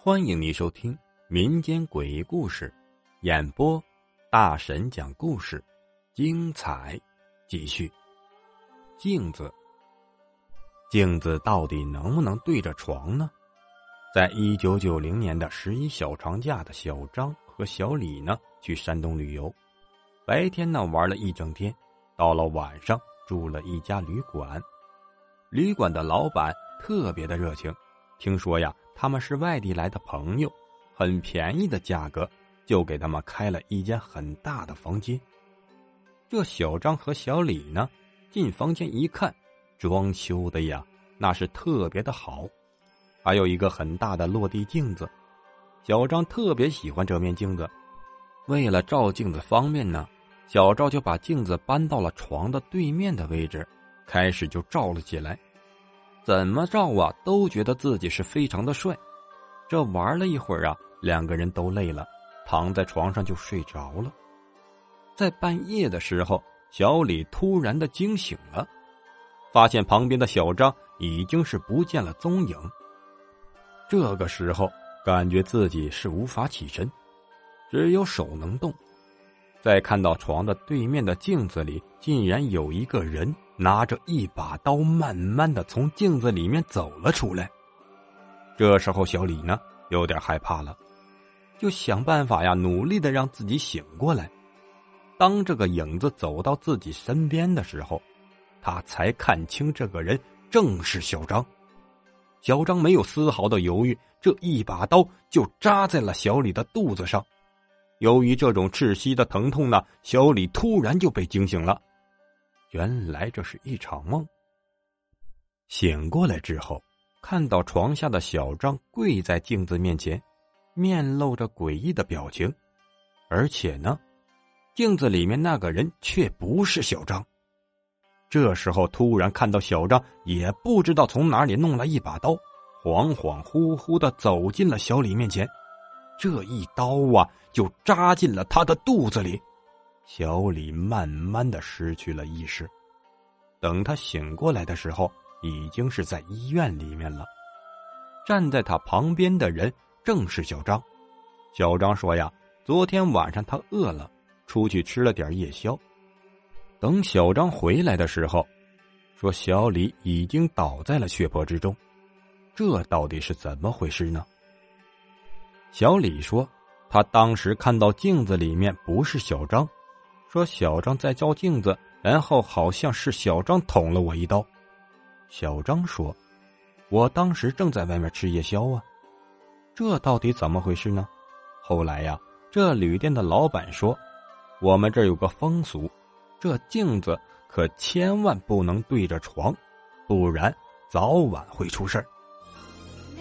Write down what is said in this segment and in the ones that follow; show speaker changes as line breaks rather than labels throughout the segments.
欢迎你收听民间诡异故事，演播大神讲故事，精彩继续。镜子，镜子到底能不能对着床呢？在一九九零年的十一小长假的小张和小李呢，去山东旅游，白天呢玩了一整天，到了晚上住了一家旅馆，旅馆的老板特别的热情，听说呀。他们是外地来的朋友，很便宜的价格就给他们开了一间很大的房间。这小张和小李呢，进房间一看，装修的呀那是特别的好，还有一个很大的落地镜子。小张特别喜欢这面镜子，为了照镜子方便呢，小赵就把镜子搬到了床的对面的位置，开始就照了起来。怎么照啊，都觉得自己是非常的帅。这玩了一会儿啊，两个人都累了，躺在床上就睡着了。在半夜的时候，小李突然的惊醒了，发现旁边的小张已经是不见了踪影。这个时候，感觉自己是无法起身，只有手能动。在看到床的对面的镜子里，竟然有一个人。拿着一把刀，慢慢的从镜子里面走了出来。这时候，小李呢有点害怕了，就想办法呀，努力的让自己醒过来。当这个影子走到自己身边的时候，他才看清这个人正是小张。小张没有丝毫的犹豫，这一把刀就扎在了小李的肚子上。由于这种窒息的疼痛呢，小李突然就被惊醒了。原来这是一场梦。醒过来之后，看到床下的小张跪在镜子面前，面露着诡异的表情，而且呢，镜子里面那个人却不是小张。这时候突然看到小张，也不知道从哪里弄了一把刀，恍恍惚惚的走进了小李面前，这一刀啊，就扎进了他的肚子里。小李慢慢的失去了意识，等他醒过来的时候，已经是在医院里面了。站在他旁边的人正是小张。小张说：“呀，昨天晚上他饿了，出去吃了点夜宵。等小张回来的时候，说小李已经倒在了血泊之中。这到底是怎么回事呢？”小李说：“他当时看到镜子里面不是小张。”说小张在照镜子，然后好像是小张捅了我一刀。小张说：“我当时正在外面吃夜宵啊，这到底怎么回事呢？”后来呀，这旅店的老板说：“我们这有个风俗，这镜子可千万不能对着床，不然早晚会出事儿。”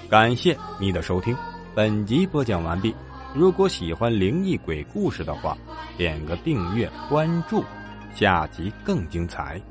感谢你的收听，本集播讲完毕。如果喜欢灵异鬼故事的话，点个订阅关注，下集更精彩。